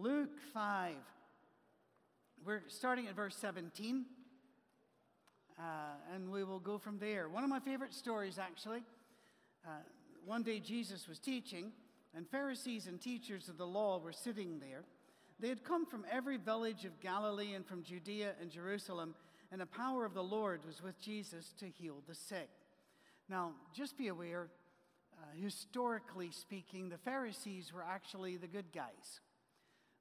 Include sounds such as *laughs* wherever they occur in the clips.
Luke 5. We're starting at verse 17, uh, and we will go from there. One of my favorite stories, actually. Uh, one day Jesus was teaching, and Pharisees and teachers of the law were sitting there. They had come from every village of Galilee and from Judea and Jerusalem, and the power of the Lord was with Jesus to heal the sick. Now, just be aware, uh, historically speaking, the Pharisees were actually the good guys.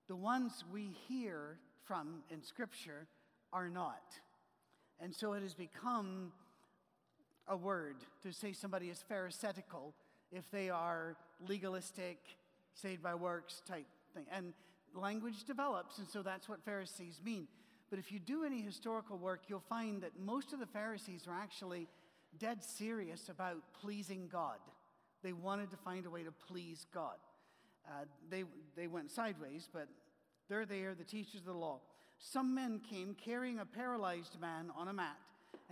The ones we hear from in Scripture are not. And so it has become a word to say somebody is Pharisaical if they are legalistic, saved by works type thing. And language develops, and so that's what Pharisees mean. But if you do any historical work, you'll find that most of the Pharisees are actually dead serious about pleasing God. They wanted to find a way to please God. Uh, they, they went sideways, but they're there, the teachers of the law. Some men came carrying a paralyzed man on a mat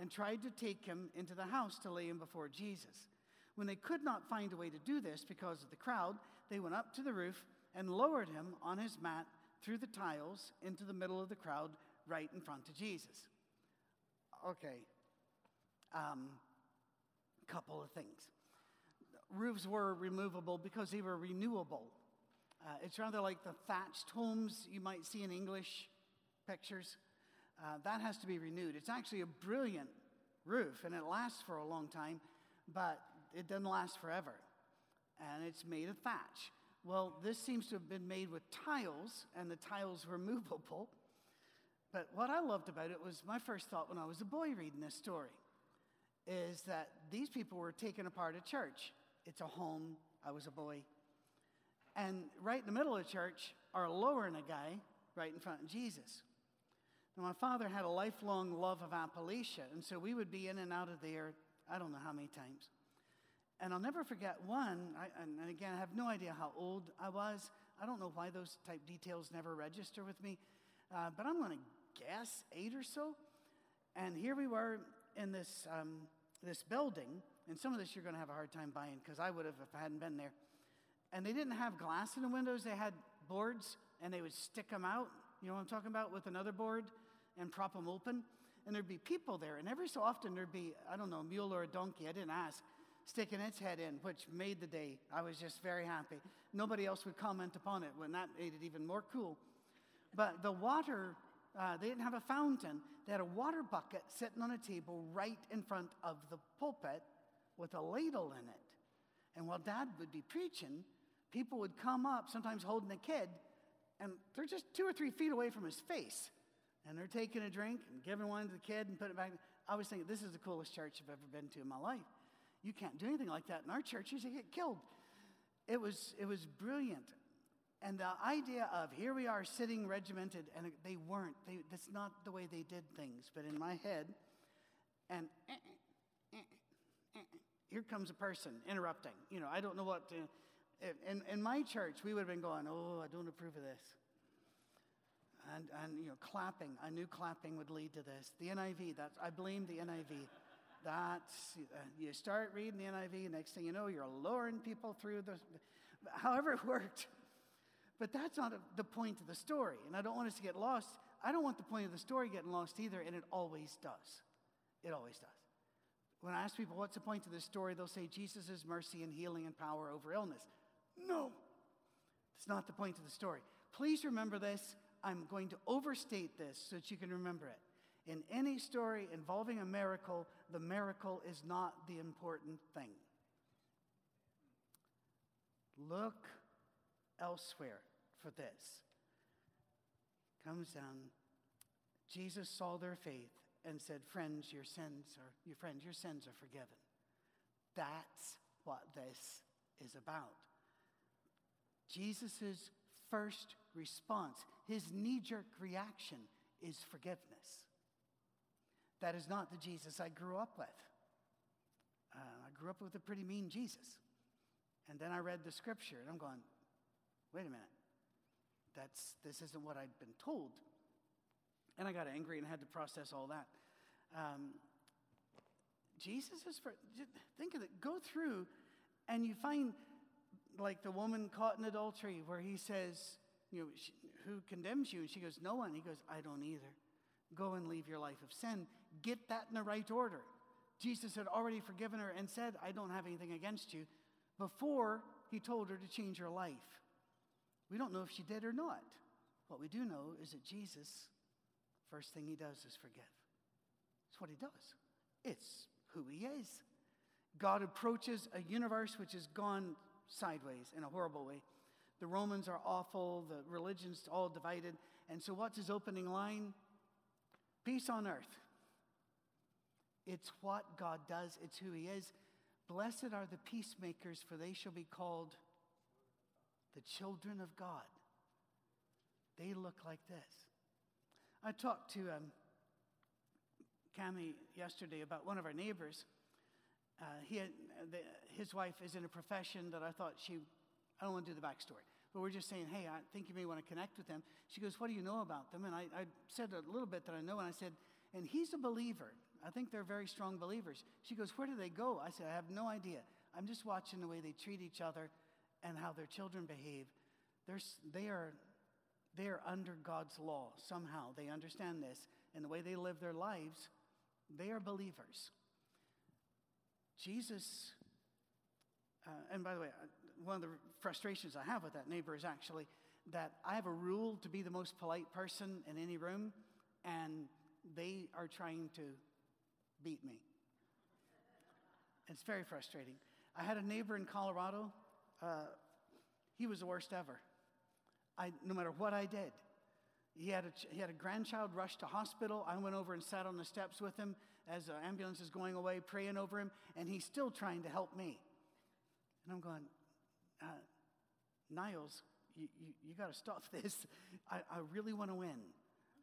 and tried to take him into the house to lay him before Jesus. When they could not find a way to do this because of the crowd, they went up to the roof and lowered him on his mat through the tiles into the middle of the crowd right in front of Jesus. Okay, um, couple of things roofs were removable because they were renewable. Uh, it's rather like the thatched homes you might see in English pictures. Uh, that has to be renewed. It's actually a brilliant roof and it lasts for a long time, but it doesn't last forever. And it's made of thatch. Well, this seems to have been made with tiles, and the tiles were *laughs* movable. But what I loved about it was my first thought when I was a boy reading this story is that these people were taken apart a church. It's a home. I was a boy. And right in the middle of the church are lowering a guy right in front of Jesus. Now, my father had a lifelong love of Appalachia, and so we would be in and out of there, I don't know how many times. And I'll never forget one, I, and again, I have no idea how old I was. I don't know why those type details never register with me, uh, but I'm going to guess eight or so. And here we were in this, um, this building, and some of this you're going to have a hard time buying because I would have if I hadn't been there. And they didn't have glass in the windows, they had boards, and they would stick them out, you know what I'm talking about, with another board and prop them open. And there'd be people there, and every so often there'd be, I don't know, a mule or a donkey, I didn't ask, sticking its head in, which made the day. I was just very happy. Nobody else would comment upon it when that made it even more cool. But the water, uh, they didn't have a fountain. They had a water bucket sitting on a table right in front of the pulpit with a ladle in it. And while dad would be preaching, people would come up, sometimes holding a kid, and they're just two or three feet away from his face. And they're taking a drink and giving one to the kid and putting it back. I was thinking, this is the coolest church I've ever been to in my life. You can't do anything like that in our churches, you get killed. It was, it was brilliant. And the idea of here we are sitting regimented, and they weren't. They, that's not the way they did things. But in my head, and eh, eh, eh, here comes a person interrupting. You know, I don't know what to. In, in my church, we would have been going, oh, I don't approve of this. And, and, you know, clapping. I knew clapping would lead to this. The NIV, that's, I blame the NIV. That's, uh, you start reading the NIV, next thing you know, you're luring people through the, however it worked. But that's not the point of the story. And I don't want us to get lost. I don't want the point of the story getting lost either, and it always does. It always does. When I ask people, what's the point of this story, they'll say Jesus' mercy and healing and power over illness. No, it's not the point of the story. Please remember this. I'm going to overstate this so that you can remember it. In any story involving a miracle, the miracle is not the important thing. Look elsewhere for this. Comes down. Jesus saw their faith and said, Friends, your sins are your friends, your sins are forgiven. That's what this is about. Jesus' first response, his knee jerk reaction, is forgiveness. That is not the Jesus I grew up with. Uh, I grew up with a pretty mean Jesus. And then I read the scripture and I'm going, wait a minute. That's, this isn't what I'd been told. And I got angry and had to process all that. Um, Jesus is for, think of it, go through and you find like the woman caught in adultery where he says, you know, who condemns you? And she goes, no one. He goes, I don't either. Go and leave your life of sin. Get that in the right order. Jesus had already forgiven her and said, I don't have anything against you, before he told her to change her life. We don't know if she did or not. What we do know is that Jesus, first thing he does is forgive. It's what he does, it's who he is. God approaches a universe which has gone sideways in a horrible way. The Romans are awful, the religion's all divided. And so, what's his opening line? Peace on earth. It's what God does, it's who he is. Blessed are the peacemakers, for they shall be called the children of God. They look like this. I talked to um, Cami yesterday about one of our neighbors. Uh, he had, the, his wife is in a profession that I thought she, I don't want to do the backstory, but we're just saying, hey, I think you may want to connect with them. She goes, what do you know about them? And I, I said a little bit that I know, and I said, and he's a believer. I think they're very strong believers. She goes, Where do they go? I said, I have no idea. I'm just watching the way they treat each other and how their children behave. They're, they, are, they are under God's law somehow. They understand this. And the way they live their lives, they are believers. Jesus, uh, and by the way, uh, one of the frustrations I have with that neighbor is actually that I have a rule to be the most polite person in any room, and they are trying to beat me. It's very frustrating. I had a neighbor in Colorado. Uh, he was the worst ever. I, no matter what I did, he had, a, he had a grandchild rush to hospital. I went over and sat on the steps with him as the ambulance is going away, praying over him, and he's still trying to help me. And I'm going, uh, Niles, you, you, you got to stop *laughs* this. I, I really want to win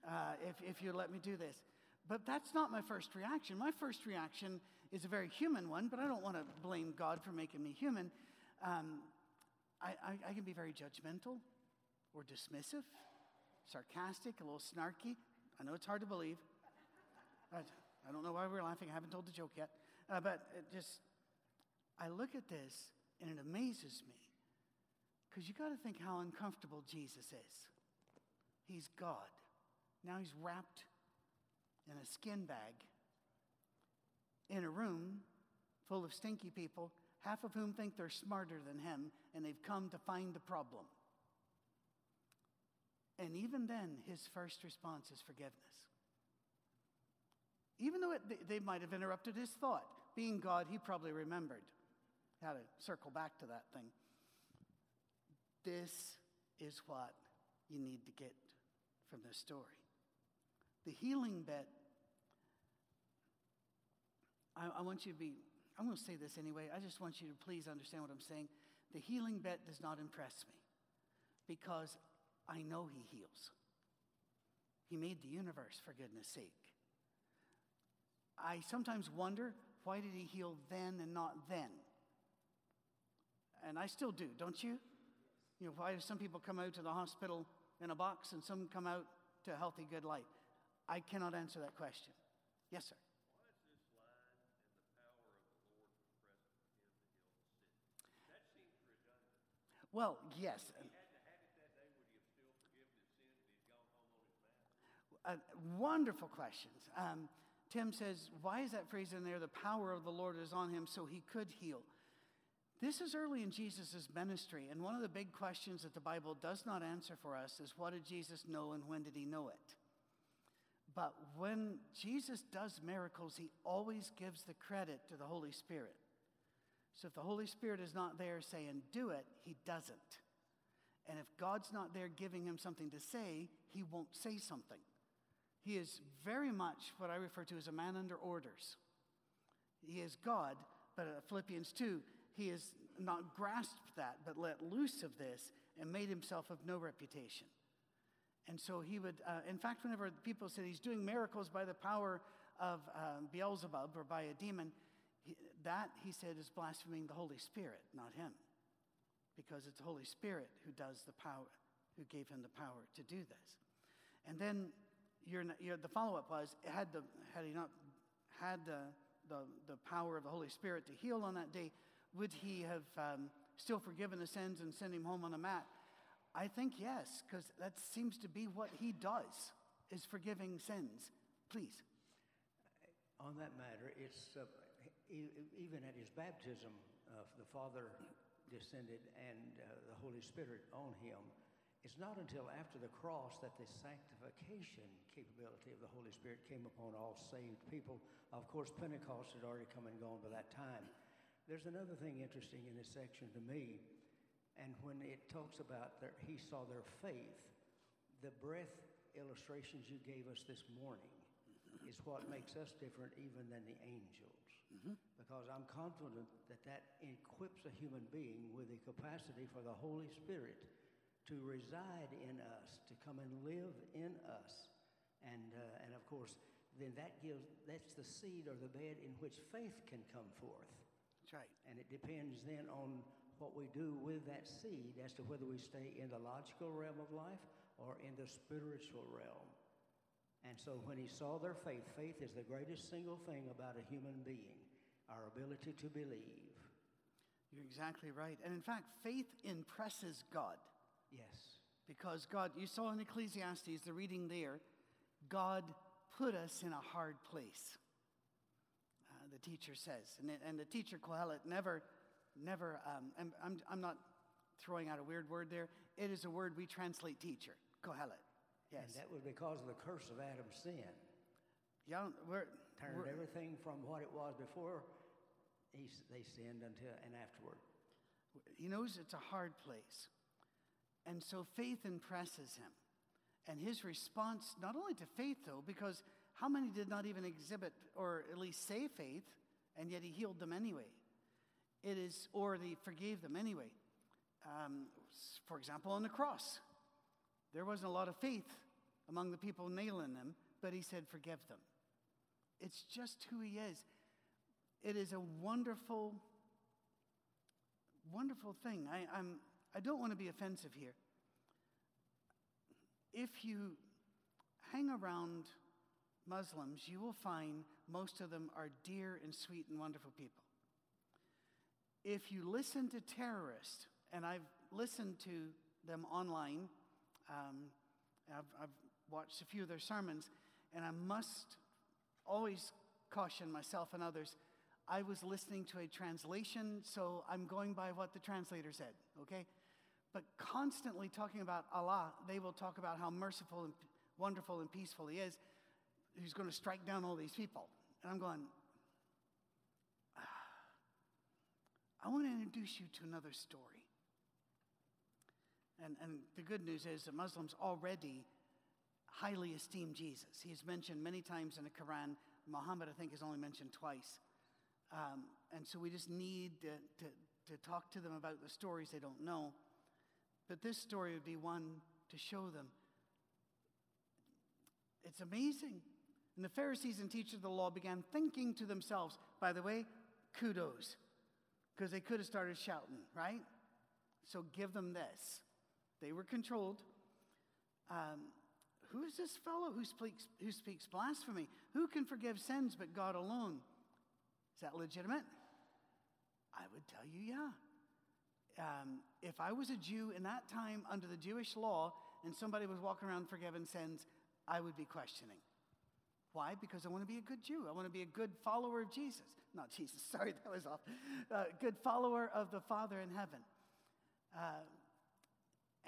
uh, if, if you let me do this. But that's not my first reaction. My first reaction is a very human one, but I don't want to blame God for making me human. Um, I, I, I can be very judgmental or dismissive, sarcastic, a little snarky. I know it's hard to believe. I, don't know why we're laughing. I haven't told the joke yet. Uh, but just, I look at this and it amazes me because you got to think how uncomfortable Jesus is. He's God. Now he's wrapped in a skin bag in a room full of stinky people, half of whom think they're smarter than him, and they've come to find the problem. And even then, his first response is forgiveness. Even though it, they might have interrupted his thought, being God, he probably remembered how to circle back to that thing. This is what you need to get from this story. The healing bit, I, I want you to be, I'm going to say this anyway. I just want you to please understand what I'm saying. The healing bit does not impress me because I know He heals. He made the universe, for goodness sake. I sometimes wonder why did He heal then and not then? And I still do, don't you? You know, why do some people come out to the hospital in a box and some come out to a healthy, good life? I cannot answer that question. Yes, sir. Well, yes. Uh, wonderful questions. Um, Tim says, Why is that phrase in there? The power of the Lord is on him so he could heal. This is early in Jesus' ministry, and one of the big questions that the Bible does not answer for us is what did Jesus know and when did he know it? But when Jesus does miracles, he always gives the credit to the Holy Spirit. So if the Holy Spirit is not there saying, do it, he doesn't. And if God's not there giving him something to say, he won't say something. He is very much what I refer to as a man under orders. He is God, but uh, Philippians 2, he has not grasped that, but let loose of this and made himself of no reputation. And so he would, uh, in fact, whenever people said he's doing miracles by the power of uh, Beelzebub or by a demon, he, that, he said, is blaspheming the Holy Spirit, not him. Because it's the Holy Spirit who does the power, who gave him the power to do this. And then the follow up was had, the, had he not had the, the, the power of the Holy Spirit to heal on that day, would he have um, still forgiven the sins and sent him home on a mat? I think yes, because that seems to be what he does, is forgiving sins. Please. On that matter, it's uh, even at his baptism, uh, the Father descended and uh, the Holy Spirit on him. It's not until after the cross that the sanctification capability of the Holy Spirit came upon all saved people. Of course, Pentecost had already come and gone by that time. There's another thing interesting in this section to me, and when it talks about their, he saw their faith, the breath illustrations you gave us this morning is what makes us different even than the angels. Mm-hmm. Because I'm confident that that equips a human being with the capacity for the Holy Spirit to reside in us, to come and live in us. And, uh, and of course, then that gives, that's the seed or the bed in which faith can come forth. That's right. And it depends then on what we do with that seed as to whether we stay in the logical realm of life or in the spiritual realm. And so when he saw their faith, faith is the greatest single thing about a human being our ability to believe. You're exactly right. And in fact, faith impresses God Yes. because God, you saw in Ecclesiastes, the reading there, God put us in a hard place. Uh, the teacher says. And, and the teacher, Kohelet, never, never, um, and I'm, I'm not throwing out a weird word there. It is a word we translate teacher, Kohelet. Yes. And that was because of the curse of Adam's sin. yeah, we're, Turned we're- everything from what it was before he, they sinned until and afterward. He knows it's a hard place. And so faith impresses him. And his response, not only to faith, though, because how many did not even exhibit or at least say faith, and yet he healed them anyway? It is, or he forgave them anyway. Um, for example, on the cross, there wasn't a lot of faith among the people nailing them, but he said, Forgive them. It's just who he is. It is a wonderful wonderful thing. I, I'm, I don't want to be offensive here. If you hang around Muslims, you will find most of them are dear and sweet and wonderful people. If you listen to terrorists, and I've listened to them online, um, I've, I've watched a few of their sermons, and I must always caution myself and others. I was listening to a translation, so I'm going by what the translator said, okay? But constantly talking about Allah, they will talk about how merciful and wonderful and peaceful He is, who's going to strike down all these people. And I'm going, I want to introduce you to another story. And, and the good news is that Muslims already highly esteem Jesus. He is mentioned many times in the Quran. Muhammad, I think, is only mentioned twice. Um, and so we just need to, to, to talk to them about the stories they don't know. But this story would be one to show them. It's amazing. And the Pharisees and teachers of the law began thinking to themselves, by the way, kudos, because they could have started shouting, right? So give them this. They were controlled. Um, who is this fellow who speaks, who speaks blasphemy? Who can forgive sins but God alone? Is that legitimate? I would tell you, yeah. Um, if I was a Jew in that time under the Jewish law and somebody was walking around forgiving sins, I would be questioning. Why? Because I want to be a good Jew. I want to be a good follower of Jesus. Not Jesus, *laughs* sorry, that was off. Uh, good follower of the Father in heaven. Uh,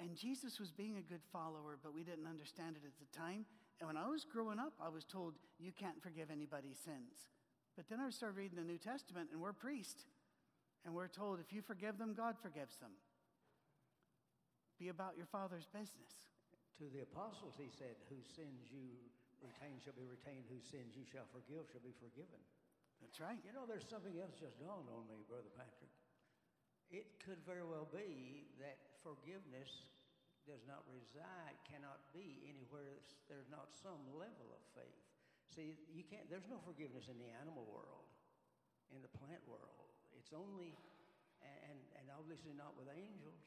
and Jesus was being a good follower, but we didn't understand it at the time. And when I was growing up, I was told, you can't forgive anybody's sins. But then I started reading the New Testament, and we're priests. And we're told, if you forgive them, God forgives them. Be about your Father's business. To the apostles, he said, Whose sins you retain shall be retained, whose sins you shall forgive shall be forgiven. That's right. You know, there's something else just dawned on me, Brother Patrick. It could very well be that forgiveness does not reside, cannot be anywhere there's not some level of faith. See, you can't, there's no forgiveness in the animal world, in the plant world. It's only, and, and obviously not with angels,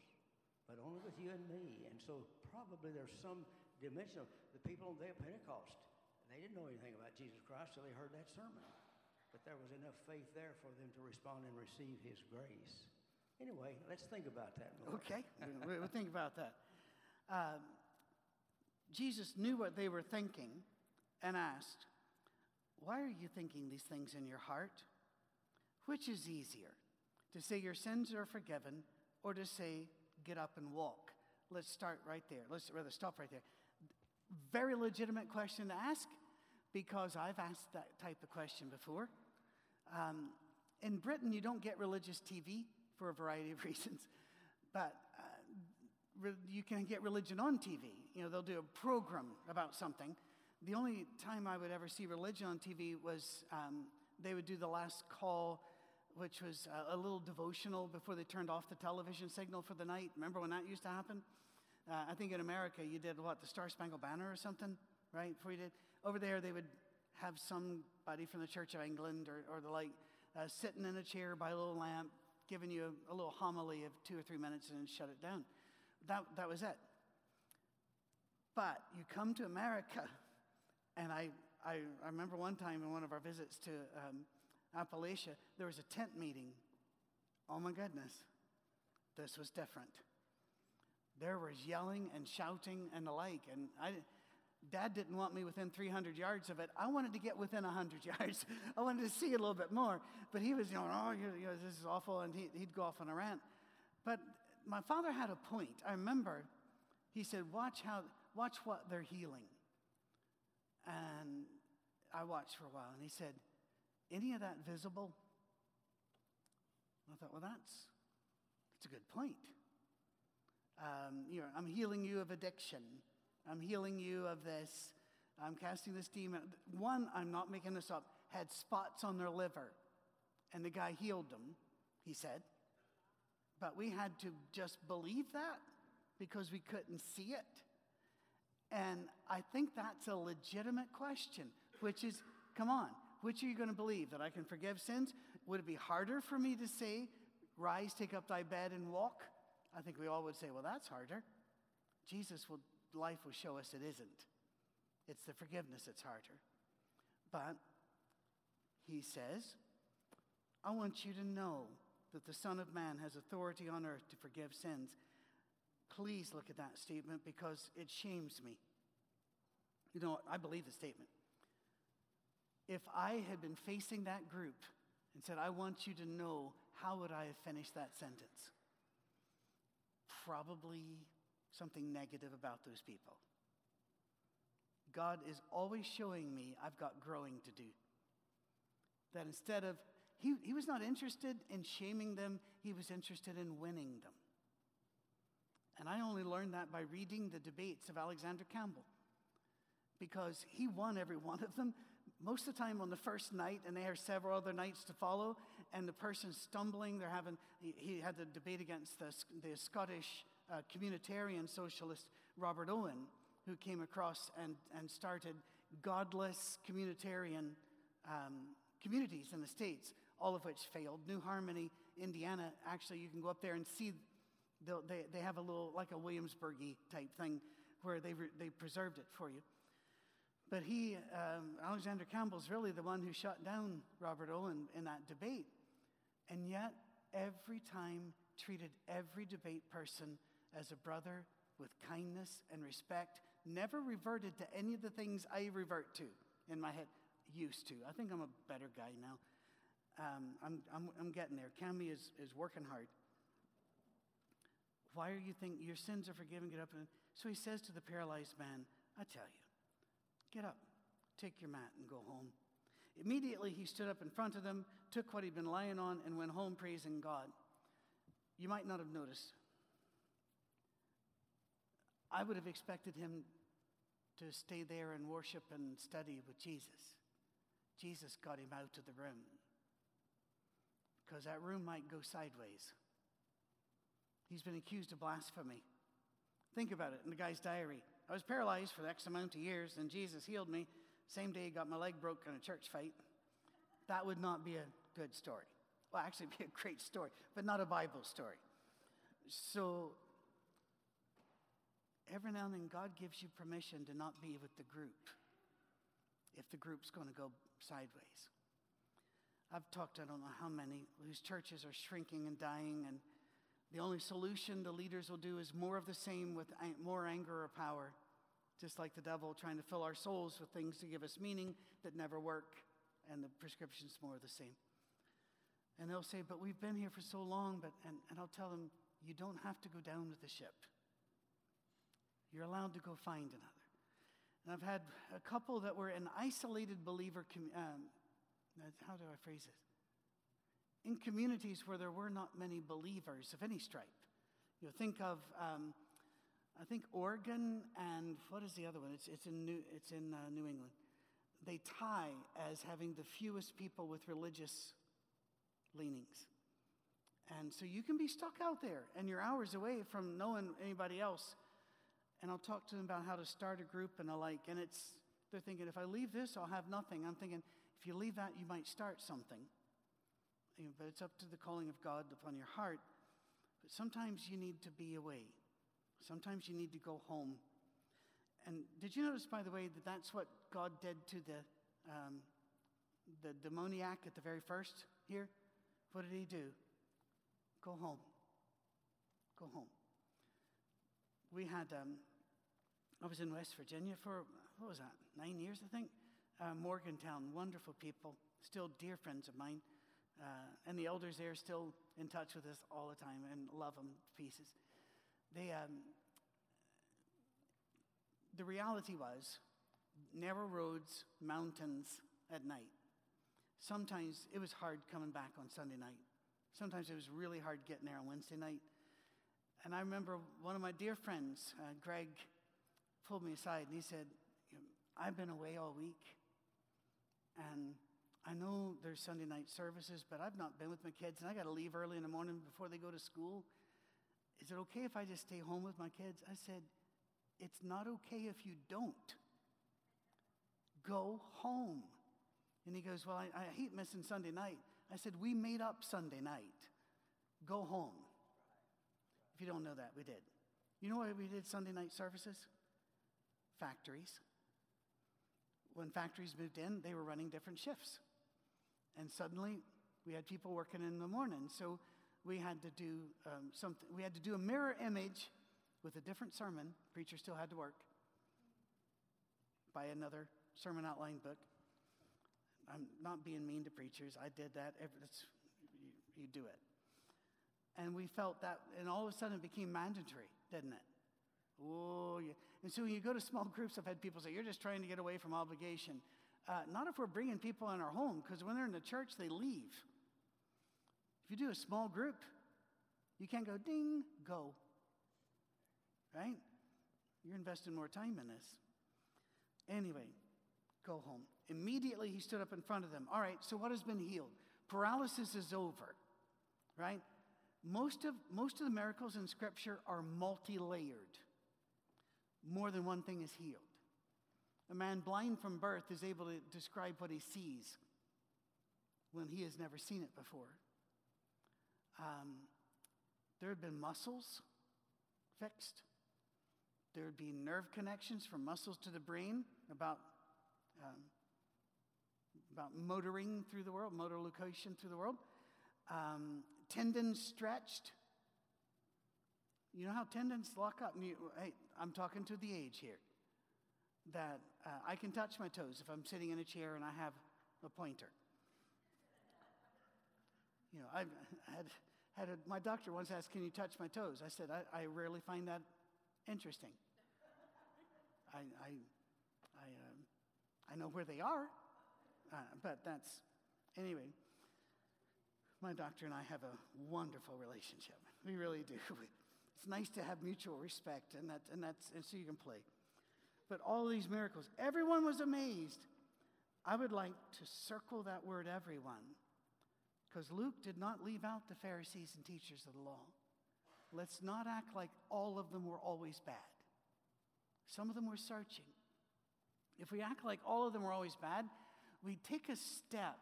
but only with you and me. And so probably there's some dimension of the people on the day of Pentecost. They didn't know anything about Jesus Christ till they heard that sermon. But there was enough faith there for them to respond and receive his grace. Anyway, let's think about that more. Okay, we- we'll think about that. uh, Jesus knew what they were thinking and asked, Why are you thinking these things in your heart? Which is easier, to say your sins are forgiven or to say, Get up and walk? Let's start right there. Let's rather stop right there. Very legitimate question to ask because I've asked that type of question before. Um, in Britain, you don't get religious TV for a variety of *laughs* reasons, but uh, re- you can get religion on TV. You know, they'll do a program about something. The only time I would ever see religion on TV was um, they would do the last call, which was a, a, little devotional before they turned off the television signal for the night. Remember when that used to happen? Uh, I think in America you did what, the Star Spangled Banner or something, right? Before you did. Over there, they would have somebody from the Church of England or, or the like uh, sitting in a chair by a little lamp, giving you a, a, little homily of two or three minutes and then shut it down. That, that was it. But you come to America, and I, I, I remember one time in one of our visits to um, Appalachia, there was a tent meeting. Oh my goodness, this was different. There was yelling and shouting and the like, and I, Dad didn't want me within 300 yards of it. I wanted to get within 100 *laughs* yards. I wanted to see a little bit more. But he was, know, oh, you know, this is awful, and he, he'd go off on a rant. But my father had a point. I remember he said, watch, how, watch what they're healing. And I watched for a while, and he said, any of that visible? I thought, well, that's, that's a good point. Um, you know, I'm healing you of addiction. I'm healing you of this. I'm casting this demon. One, I'm not making this up, had spots on their liver. And the guy healed them, he said. But we had to just believe that because we couldn't see it. And I think that's a legitimate question, which is come on, which are you going to believe? That I can forgive sins? Would it be harder for me to say, rise, take up thy bed, and walk? I think we all would say, well, that's harder. Jesus will life will show us it isn't. It's the forgiveness that's harder. But he says, I want you to know that the Son of Man has authority on earth to forgive sins. Please look at that statement because it shames me. You know, I believe the statement. If I had been facing that group and said, I want you to know, how would I have finished that sentence? Probably something negative about those people. God is always showing me I've got growing to do. That instead of, he, he was not interested in shaming them, he was interested in winning them. And I only learned that by reading the debates of Alexander Campbell because he won every *laughs* one of them. Most of the time on the first night, and they have several other nights to follow, and the person's stumbling. They're having, he, he had the debate against the, the Scottish uh, communitarian socialist Robert Owen, who came across and, and started godless communitarian um, communities in the States, all of which failed. New Harmony, Indiana, actually, you can go up there and see, they, they have a little, like a Williamsburgy type thing where they, re, they preserved it for you. But he, um, Alexander Campbell's really the one who shut down Robert Owen in that debate. And yet, every time treated every debate person as a brother with kindness and respect, never reverted to any of the things I revert to in my head. Used to. I think I'm a better guy now. Um, I'm, I'm, I'm getting there. Cami is, is working hard. Why are you thinking your sins are forgiven? Get up. And, so he says to the paralyzed man, I tell you, get up, take your mat, and go home. Immediately he stood up in front of them, took what he'd been lying on, and went home praising God. You might not have noticed, I would have expected him to stay there and worship and study with Jesus. Jesus got him out of the room because that room might go sideways. He's been accused of blasphemy. Think about it in the guy's diary. I was paralyzed for X amount of years, and Jesus healed me. Same day, got my leg broke in a church fight. That would not be a good story. Well, actually, be a great story, but not a Bible story. So every now and then God gives you permission to not be with the group if the group's going to go sideways. I've talked, I don't know how many, whose churches are shrinking and dying, and The only solution the leaders will do is more of the same with more anger or power, just like the devil trying to fill our souls with things to give us meaning that never work, and the prescription's more of the same. And they'll say, But we've been here for so long, but, and, and I'll tell them, You don't have to go down with the ship. You're allowed to go find another. And I've had a couple that were an isolated believer, com- um, how do I phrase this? In communities where there were not many believers of any stripe. You know, think of, um, I think Oregon and what is the other one? It's, it's in, New, it's in uh, New England. They tie as having the fewest people with religious leanings. And so you can be stuck out there and you're hours away from knowing anybody else. And I'll talk to them about how to start a group and the like. And it's, they're thinking, if I leave this, I'll have nothing. I'm thinking, if you leave that, you might start something. You know, but it's up to the calling of God upon your heart. But sometimes you need to be away. Sometimes you need to go home. And did you notice, by the way, that that's what God did to the, um, the demoniac at the very first here? What did he do? Go home. Go home. We had, um, I was in West Virginia for, what was that, nine years, I think? Uh, Morgantown, wonderful people, still dear friends of mine. Uh, and the elders there are still in touch with us all the time and love them to pieces. They, um, the reality was narrow roads, mountains at night. Sometimes it was hard coming back on Sunday night. Sometimes it was really hard getting there on Wednesday night. And I remember one of my dear friends, uh, Greg, pulled me aside and he said, I've been away all week. And I know there's Sunday night services, but I've not been with my kids and I got to leave early in the morning before they go to school. Is it okay if I just stay home with my kids? I said, It's not okay if you don't. Go home. And he goes, Well, I, I hate missing Sunday night. I said, We made up Sunday night. Go home. If you don't know that, we did. You know why we did Sunday night services? Factories. When factories moved in, they were running different shifts. And suddenly, we had people working in the morning. So we had to do um, something. We had to do a mirror image with a different sermon. Preacher still had to work. Buy another sermon outline book. I'm not being mean to preachers. I did that. You, you do it. And we felt that, and all of a sudden it became mandatory, didn't it? Oh, yeah. And so when you go to small groups, I've had people say, You're just trying to get away from obligation. Uh, not if we're bringing people in our home, because when they're in the church, they leave. If you do a small group, you can't go ding, go. Right? You're investing more time in this. Anyway, go home. Immediately he stood up in front of them. All right, so what has been healed? Paralysis is over, right? Most of, most of the miracles in Scripture are multi layered. More than one thing is healed. A man blind from birth is able to describe what he sees when he has never seen it before. Um, there had been muscles fixed. There would be nerve connections from muscles to the brain about, um, about motoring through the world, motor location through the world. Um, tendons stretched. You know how tendons lock up? You, hey, I'm talking to the age here. That uh, I can touch my toes if I'm sitting in a chair and I have a pointer. You know, I've had, had a, my doctor once asked, Can you touch my toes? I said, I, I rarely find that interesting. I, I, I, um, I know where they are, uh, but that's, anyway, my doctor and I have a wonderful relationship. We really do. *laughs* It's nice to have mutual respect, and, that, and, that's, and so you can play. But all these miracles, everyone was amazed. I would like to circle that word everyone, because Luke did not leave out the Pharisees and teachers of the law. Let's not act like all of them were always bad. Some of them were searching. If we act like all of them were always bad, we take a step,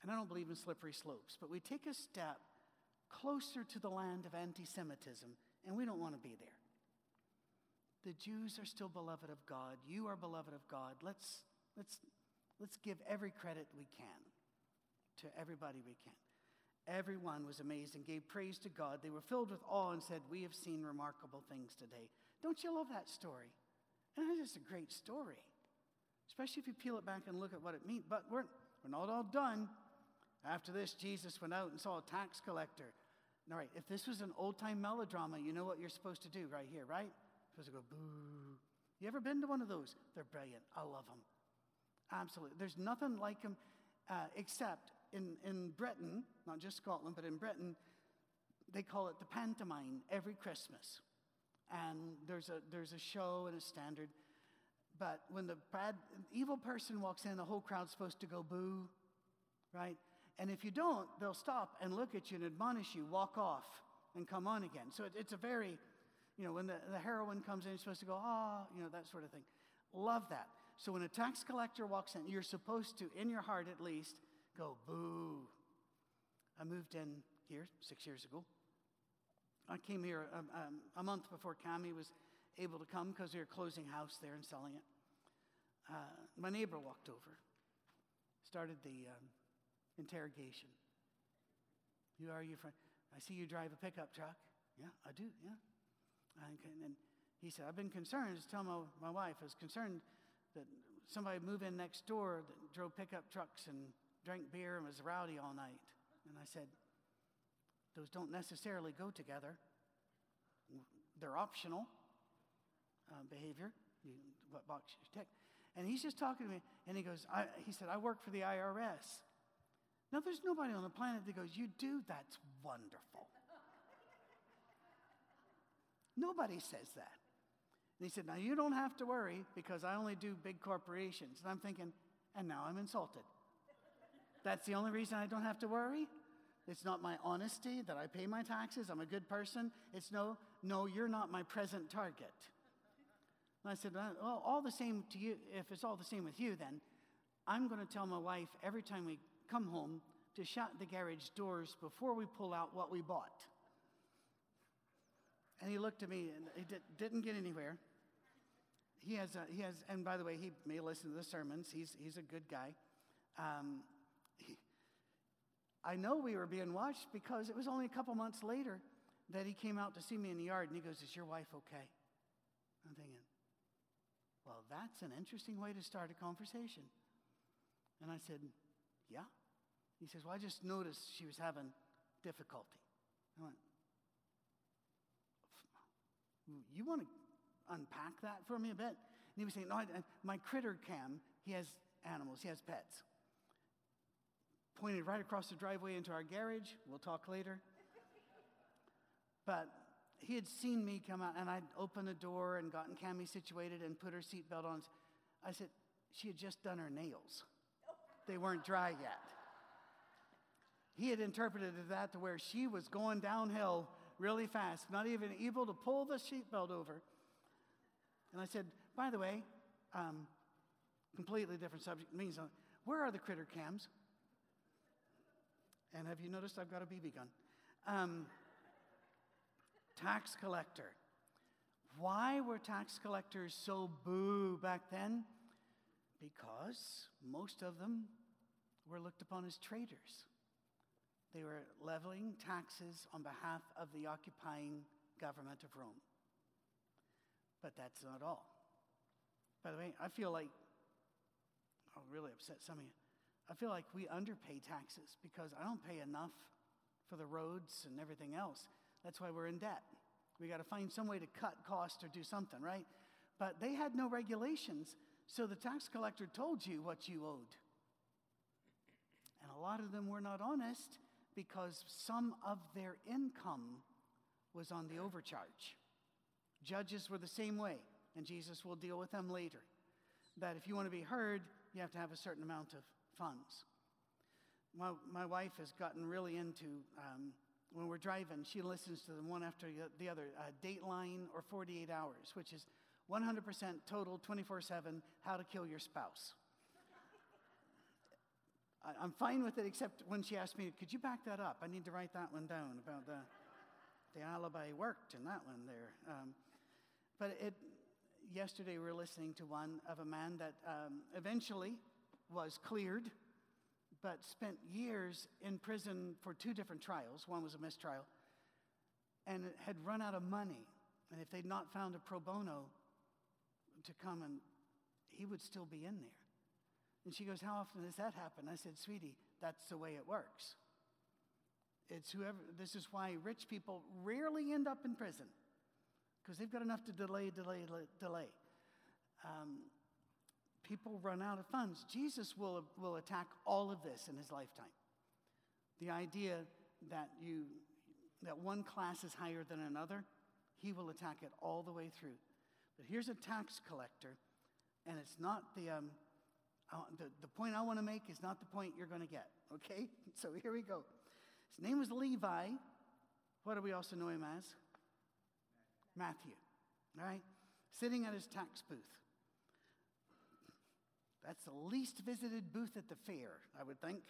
and I don't believe in slippery slopes, but we take a step closer to the land of anti Semitism, and we don't want to be there. The Jews are still beloved of God. You are beloved of God. Let's, let's, let's give every credit we can to everybody we can. Everyone was amazed and gave praise to God. They were filled with awe and said, We have seen remarkable things today. Don't you love that story? And it's just a great story, especially if you peel it back and look at what it means. But we're, we're not all done. After this, Jesus went out and saw a tax collector. All right, if this was an old time melodrama, you know what you're supposed to do right here, right? To go boo. You ever been to one of those? They're brilliant. I love them. Absolutely. There's nothing like them uh, except in, in Britain, not just Scotland, but in Britain, they call it the pantomime every Christmas. And there's a, there's a show and a standard. But when the bad, evil person walks in, the whole crowd's supposed to go boo, right? And if you don't, they'll stop and look at you and admonish you, walk off and come on again. So it, it's a very, you know, when the, the heroine comes in, you're supposed to go, ah, you know, that sort of thing. Love that. So when a tax collector walks in, you're supposed to, in your heart at least, go, boo. I moved in here six years ago. I came here a, um, um, a month before Cami was able to come because we were closing house there and selling it. Uh, my neighbor walked over, started the um, interrogation. Who are you from? I see you drive a pickup truck. Yeah, I do, yeah. And, he said, I've been concerned, just tell my, my wife, I was concerned that somebody moved in next door that drove pickup trucks and drank beer and was rowdy all night. And I said, Those don't necessarily go together. They're optional uh, behavior. You, what box you tick. And he's just talking to me, and he goes, He said, I work for the IRS. Now, there's nobody on the planet that goes, You do? That's wonderful. Nobody says that. And he said, Now you don't have to worry because I only do big corporations. And I'm thinking, And now I'm insulted. That's the only reason I don't have to worry? It's not my honesty that I pay my taxes. I'm a good person. It's no, no, you're not my present target. And I said, Well, all the same to you, if it's all the same with you, then I'm going to tell my wife every time we come home to shut the garage doors before we pull out what we bought. And he looked at me and he did, didn't get anywhere he has, a, he has, and by the way, he may listen to the sermons. He's, he's a good guy. Um, he, I know we were being watched because it was only a couple months later that he came out to see me in the yard and he goes, Is your wife okay? I'm thinking, Well, that's an interesting way to start a conversation. And I said, Yeah. He says, Well, I just noticed she was having difficulty. I went, You want to unpack that for me a bit? And he was saying, No, I, my critter cam, he has animals, he has pets. Pointed right across the driveway into our garage. We'll talk later. But he had seen me come out, and I'd opened the door and gotten Cami situated and put her seatbelt on. I said, She had just done her nails, they weren't dry yet. He had interpreted that to where she was going downhill really fast, not even able to pull the seatbelt over. And I said, by the way, um, completely different subject. Means, uh, where are the critter cams? And have you noticed I've got a BB gun? Um, tax collector. Why were tax collectors so boo back then? Because most of them were looked upon as traitors. They were leveling taxes on behalf of the occupying government of Rome. But that's not all. By the way, I feel like, I'll really upset some of you. I feel like we underpay taxes because I don't pay enough for the roads and everything else. That's why we're in debt. We got to find some way to cut costs or do something, right? But they had no regulations, so the tax collector told you what you owed. And a lot of them were not honest because some of their income was on the overcharge. Judges were the same way, and Jesus will deal with them later. That if you want to be heard, you have to have a certain amount of funds. My, my wife has gotten really into, um, when we're driving, she listens to them one after the other uh, Dateline or 48 Hours, which is 100% total, 24 7, how to kill your spouse. I, am fine with it, except when she asked me, Could you back that up? I need to write that one down about the, the alibi worked in that one there. Um, but it, yesterday we were listening to one of a man that um, eventually was cleared but spent years in prison for two different trials. One was a mistrial, and had run out of money. And if they'd not found a pro bono to come and he would still be in there. And she goes, How often does that happen? I said, Sweetie, that's the way it works. It's whoever, this is why rich people rarely end up in prison because they've got enough to delay, delay, delay. Um, people run out of funds. Jesus will, will attack all of this in his lifetime. The idea that, you, that one class is higher than another, he will attack it all the way through. But here's a tax collector, and it's not the, um, the, the point I want to make is not the point you're going to get, okay? *laughs* So here we go. His name was Levi. What do we also know him as? Matthew, all right? Sitting at his tax booth. That's the least visited booth at the fair, I would think.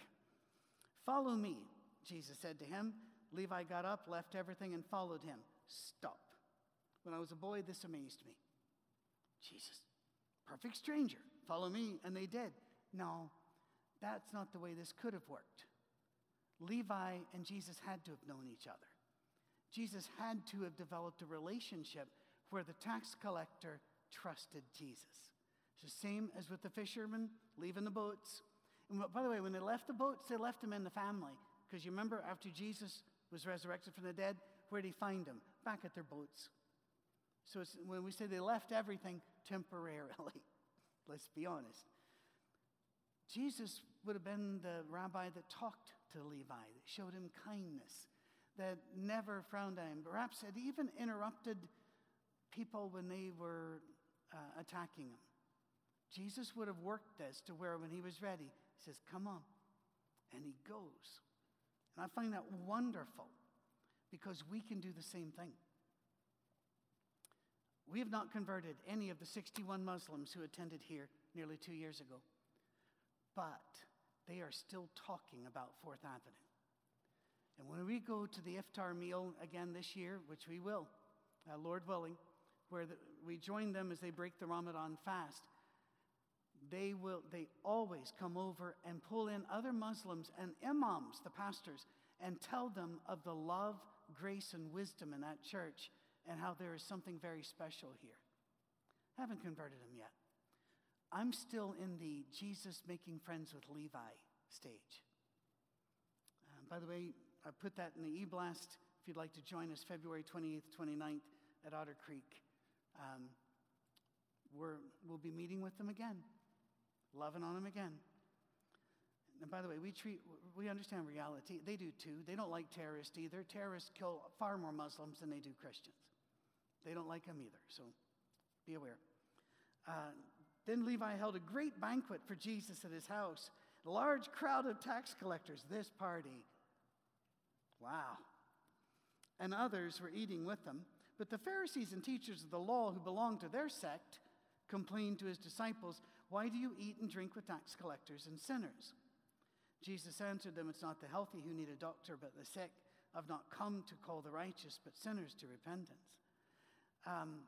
Follow me, Jesus said to him. Levi got up, left everything, and followed him. Stop. When I was a boy, this amazed me. Jesus, perfect stranger, follow me. And they did. No, that's not the way this could have worked. Levi and Jesus had to have known each other. Jesus had to have developed a relationship where the tax collector trusted Jesus. It's the same as with the fishermen leaving the boats. And by the way, when they left the boats, they left them in the family. Because you remember after Jesus was resurrected from the dead, where did he find them? Back at their boats. So when we say they left everything temporarily, *laughs* let's be honest. Jesus would have been the rabbi that talked to Levi, that showed him kindness, that never frowned at him, perhaps had even interrupted people when they were uh, attacking him. Jesus would have worked this to where when he was ready, he says, Come on. And he goes. And I find that wonderful because we can do the same thing. We have not converted any of the 61 Muslims who attended here nearly two years ago, but they are still talking about Fourth Avenue. And when we go to the iftar meal again this year, which we will, uh, Lord willing, where the, we join them as they break the Ramadan fast, they will they always come over and pull in other Muslims and imams, the pastors, and tell them of the love, grace, and wisdom in that church and how there is something very special here. I haven't converted them yet. I'm still in the Jesus making friends with Levi stage. Um, by the way, I put that in the e blast if you'd like to join us February 28th, 29th at Otter Creek. Um, we're, we'll be meeting with them again loving on them again. And by the way, we treat, we understand reality. They do too. They don't like terrorists either. Terrorists kill far more Muslims than they do Christians. They don't like him either, so be aware. Uh, then Levi held a great banquet for Jesus at his house. A large crowd of tax collectors, this party. Wow. And others were eating with them. But the Pharisees and teachers of the law who belonged to their sect complained to his disciples, why do you eat and drink with tax collectors and sinners? Jesus answered them, It's not the healthy who need a doctor, but the sick. I've not come to call the righteous, but sinners to repentance. Um,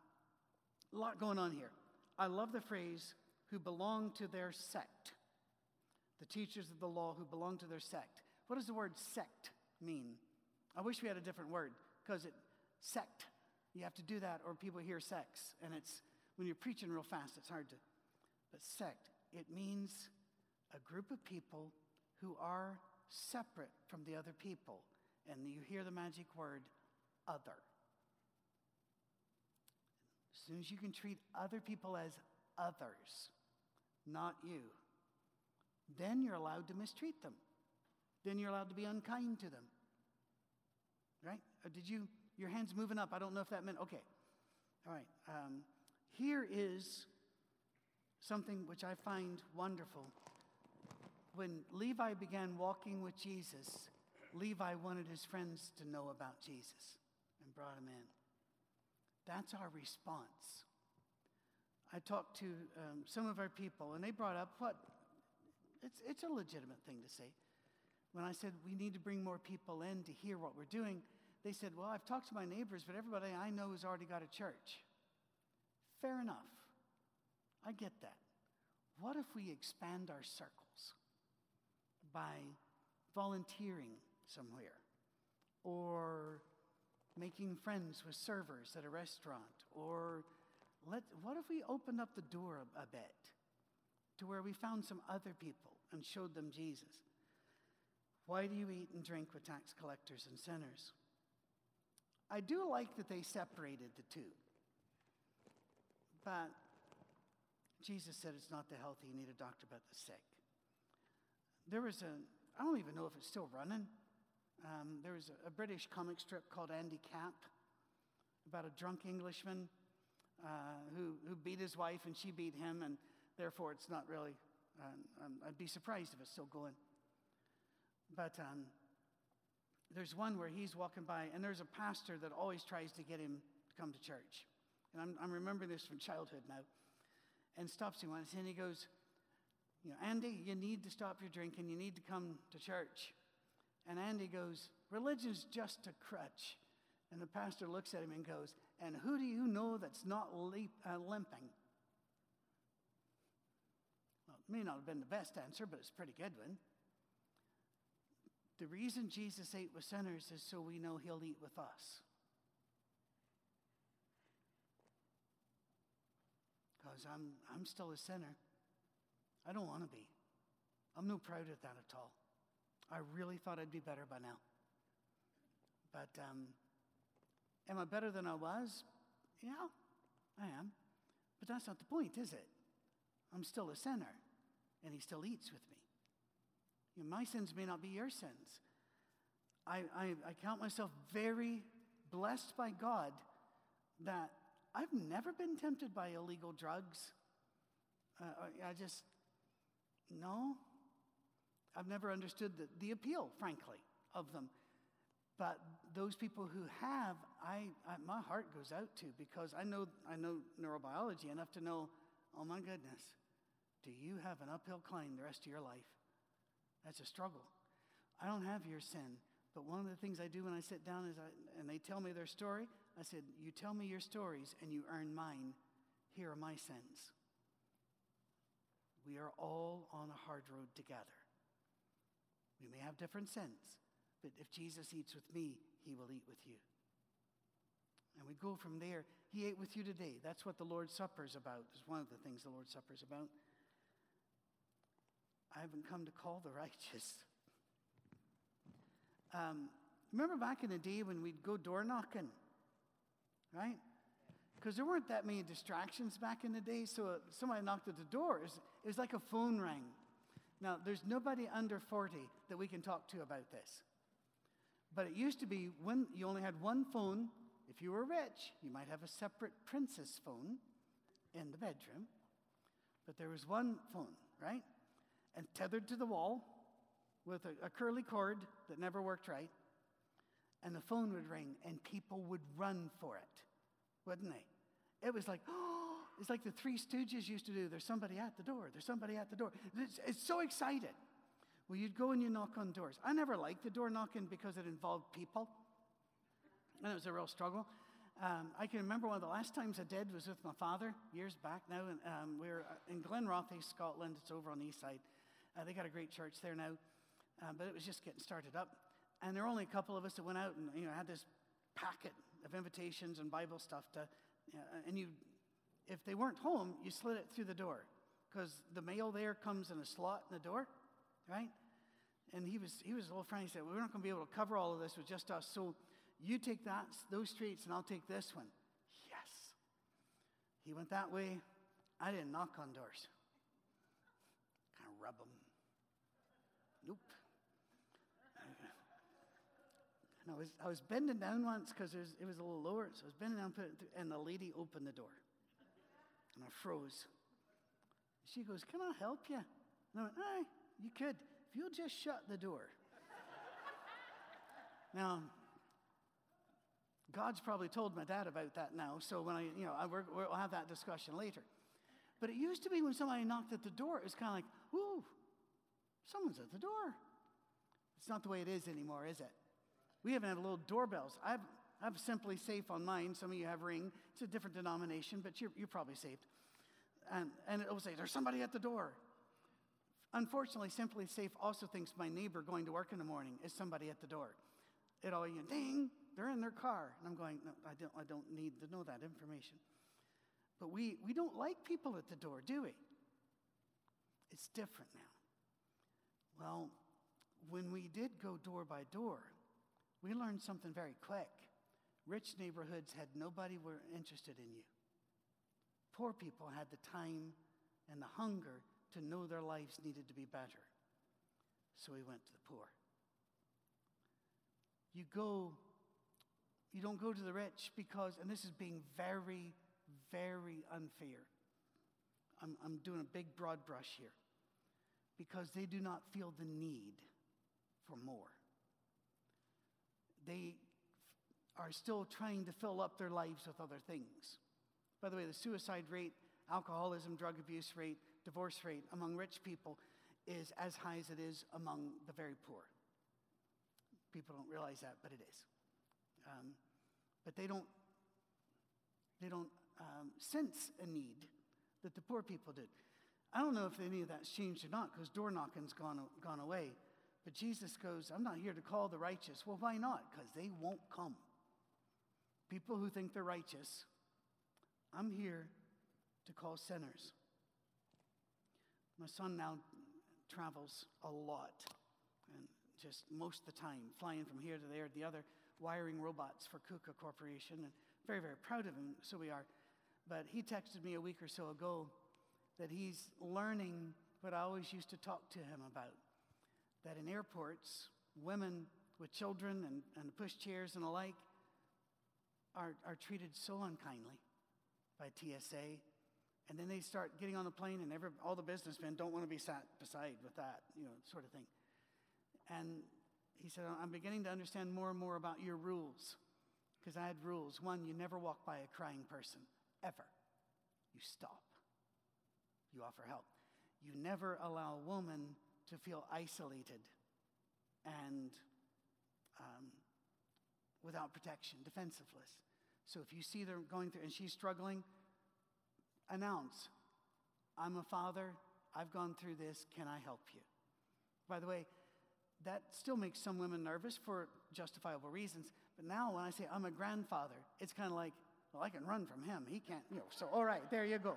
a lot going on here. I love the phrase, who belong to their sect. The teachers of the law who belong to their sect. What does the word sect mean? I wish we had a different word because it, sect, you have to do that or people hear sex. And it's, when you're preaching real fast, it's hard to but sect, it means a group of people who are separate from the other people. And you hear the magic word, other. As soon as you can treat other people as others, not you, then you're allowed to mistreat them. Then you're allowed to be unkind to them. Right? Or did you, your hand's moving up. I don't know if that meant, okay. All right. Um, here is something which I find wonderful. When Levi began walking with Jesus, Levi wanted his friends to know about Jesus and brought him in. That's our response. I talked to um, some of our people, and they brought up what it's, it's a legitimate thing to say. When I said we need to bring more people in to hear what we're doing, they said, Well, I've talked to my neighbors, but everybody I know has already got a church. Fair enough. I get that. What if we expand our circles? by volunteering somewhere or making friends with servers at a restaurant or let, what if we opened up the door a, a bit to where we found some other people and showed them Jesus? Why do you eat and drink with tax collectors and sinners? I do like that they separated the two. But Jesus said it's not the healthy, you need a doctor, but the sick. There was a, I don't even know if it's still running. Um, there was a, a, British comic strip called Andy Capp about a drunk Englishman uh, who, who beat his wife and she beat him, and therefore it's not really, uh, um, I'd be surprised if it's still going. But um, there's one where he's walking by, and there's a pastor that always tries to get him to come to church. And I'm, I'm remembering this from childhood now. And stops him once, and he goes, You know, Andy, you need to stop your drinking. You need to come to church. And Andy goes, Religion's just a crutch. And the pastor looks at him and goes, And who do you know that's not leap, uh, limping? Well, it may not have been the best answer, but it's a pretty good one. The reason Jesus ate with sinners is so we know he'll eat with us. Because I'm, I'm still a sinner. I don't want to be. I'm no proud of that at all. I really thought I'd be better by now. But um, am I better than I was? Yeah, I am. But that's not the point, is it? I'm still a sinner, and he still eats with me. You know, my sins may not be your sins. I, I, I count myself very blessed by God that I've never been tempted by illegal drugs. Uh, I just, no. I've never understood the, the appeal, frankly, of them. But those people who have, I, I, my heart goes out to because I know, I know neurobiology enough to know, oh my goodness, do you have an uphill climb the rest of your life? That's a struggle. I don't have your sin, but one of the things I do when I sit down is I, and they tell me their story, I said, You tell me your stories and you earn mine. Here are my sins. We are all on a hard road together. We may have different sins, but if Jesus eats with me, he will eat with you. And we go from there. He ate with you today. That's what the Lord's Supper is about. Is one of the things the Lord's Supper is about. I haven't come to call the righteous. Um, remember back in the day when we'd go door knocking, right? Because there weren't that many distractions back in the day, so somebody knocked at the door. It was, it was like a phone rang. Now, there's nobody under 40 that we can talk to about this. But it used to be when you only had one phone. If you were rich, you might have a separate princess phone in the bedroom. But there was one phone, right? and tethered to the wall with a, a curly cord that never worked right. And the phone would ring, and people would run for it, wouldn't they? It was like, oh, *gasps* it's like the Three Stooges used to do. There's somebody at the door. There's somebody at the door. It's, it's so excited. Well, you'd go and you knock on doors. I never liked the door knocking because it involved people, and it was a real struggle. Um, I can remember one of the last times I did was with my father years back now. And, um, we were in Glenrothes, Scotland. It's over on the east side. Uh, they got a great church there now, uh, but it was just getting started up. And there were only a couple of us that went out and you know had this packet of invitations and Bible stuff to, Uh, and you, if they weren't home, you slid it through the door because the mail there comes in a slot in the door, right? And he was he was a little friendly. He said, well, "We're not going to be able to cover all of this with just us, so you take that those streets, and I'll take this one." Yes. He went that way. I didn't knock on doors. Kind of rub them And I was, I was bending down once because it was a little lower, so I was bending down, and the lady opened the door. And I froze. She goes, Can I help you? And I went, Aye, you could. If you'll just shut the door. *laughs* now, God's probably told my dad about that now, so when I, you know, I, we'll have that discussion later. But it used to be when somebody knocked at the door, it was kind of like, Ooh, Someone's at the door. It's not the way it is anymore, is it? We even have little doorbells. I've, I've SimpliSafe on mine. Some of you have Ring. It's a different denomination, but you're, you're probably saved. And, and it will say, There's somebody at the door. Unfortunately, SimpliSafe also thinks my neighbor going to work in the morning is somebody at the door. It all, you ding, they're in their car. And I'm going, no, I don't, I don't need to know that information. But we, we don't like people at the door, do we? It's different now. Well, when we did go door by door, we learned something very quick. Rich neighborhoods had nobody were interested in you. Poor people had the time and the hunger to know their lives needed to be better. So we went to the poor. You go, you don't go to the rich because, and this is being very, very unfair. I'm, I'm doing a big broad brush here. Because they do not feel the need for more. They are still trying to fill up their lives with other things. By the way, the suicide rate, alcoholism, drug abuse rate, divorce rate among rich people is as high as it is among the very poor. People don't realize that, but it is. Um, but they don't, they don't um, sense a need that the poor people did. I don't know if any of that's changed or not because door knocking's gone, gone away. But Jesus goes, I'm not here to call the righteous. Well, why not? Because they won't come. People who think they're righteous, I'm here to call sinners. My son now travels a lot, and just most of the time, flying from here to there to the other, wiring robots for KUKA Corporation, and very, very proud of him, so we are. But he texted me a week or so ago that he's learning what I always used to talk to him about that in airports, women with children and, and pushchairs and alike are, are treated so unkindly by TSA and then they start getting on the plane, and every, all the businessmen don't want to be sat beside with that, you know, sort of thing. And he said, I'm beginning to understand more and more about your rules. Because I had rules. One, you never walk by a crying person, ever. You stop, you offer help. You never allow a woman to feel isolated and um, without protection, defensiveless. So if you see them going through and she's struggling, announce, I'm a father, I've gone through this, can I help you? By the way, that still makes some women nervous for justifiable reasons. But now when I say I'm a grandfather, it's kind of like, well, I can run from him. He can't, you know. So, all right, there you go.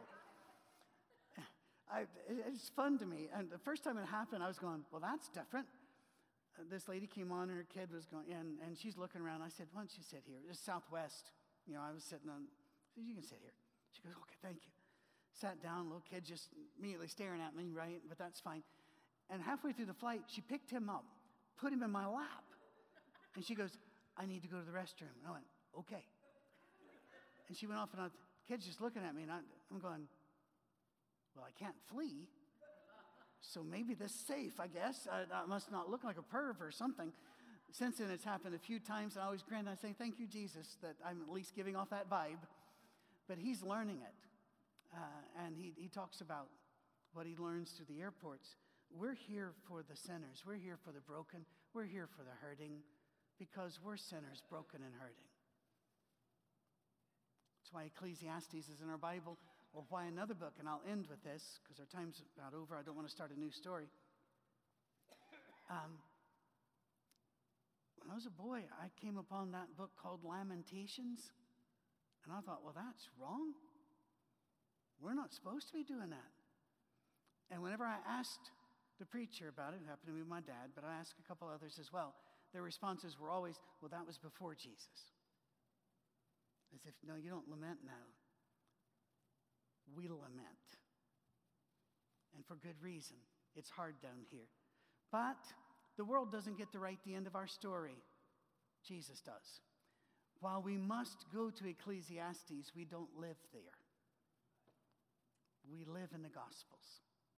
I, it's fun to me. And the first time it happened, I was going, well, that's different. Uh, this lady came on, and her kid was going, and, and she's looking around. I said, why don't you sit here? It's Southwest. You know, I was sitting on, said, you can sit here. She goes, okay, thank you. Sat down, little kid just immediately staring at me, right? But that's fine. And halfway through the flight, she picked him up, put him in my lap. And she goes, I need to go to the restroom. And I went, okay. And she went off, and the kid's just looking at me, and I, I'm going, well, I can't flee. So maybe this is safe, I guess. I, I, must not look like a perv or something. Since then, it's happened a few times, and I always grin. I say, Thank you, Jesus, that I'm at least giving off that vibe. But he's learning it. Uh, and he, he talks about what he learns through the airports. We're here for the sinners. We're here for the broken. We're here for the hurting because we're sinners, broken and hurting. That's why Ecclesiastes is in our Bible, or why another book, and I'll end with this because our time's about over. I don't want to start a new story. Um, when I was a boy, I came upon that book called Lamentations, and I thought, well, that's wrong. We're not supposed to be doing that. And whenever I asked the preacher about it, it happened to be my dad, but I asked a couple others as well, their responses were always, well, that was before Jesus. As if, no, you don't lament now. We lament. And for good reason. It's hard down here. But the world doesn't get to write the end of our story. Jesus does. While we must go to Ecclesiastes, we don't live there. We live in the Gospels.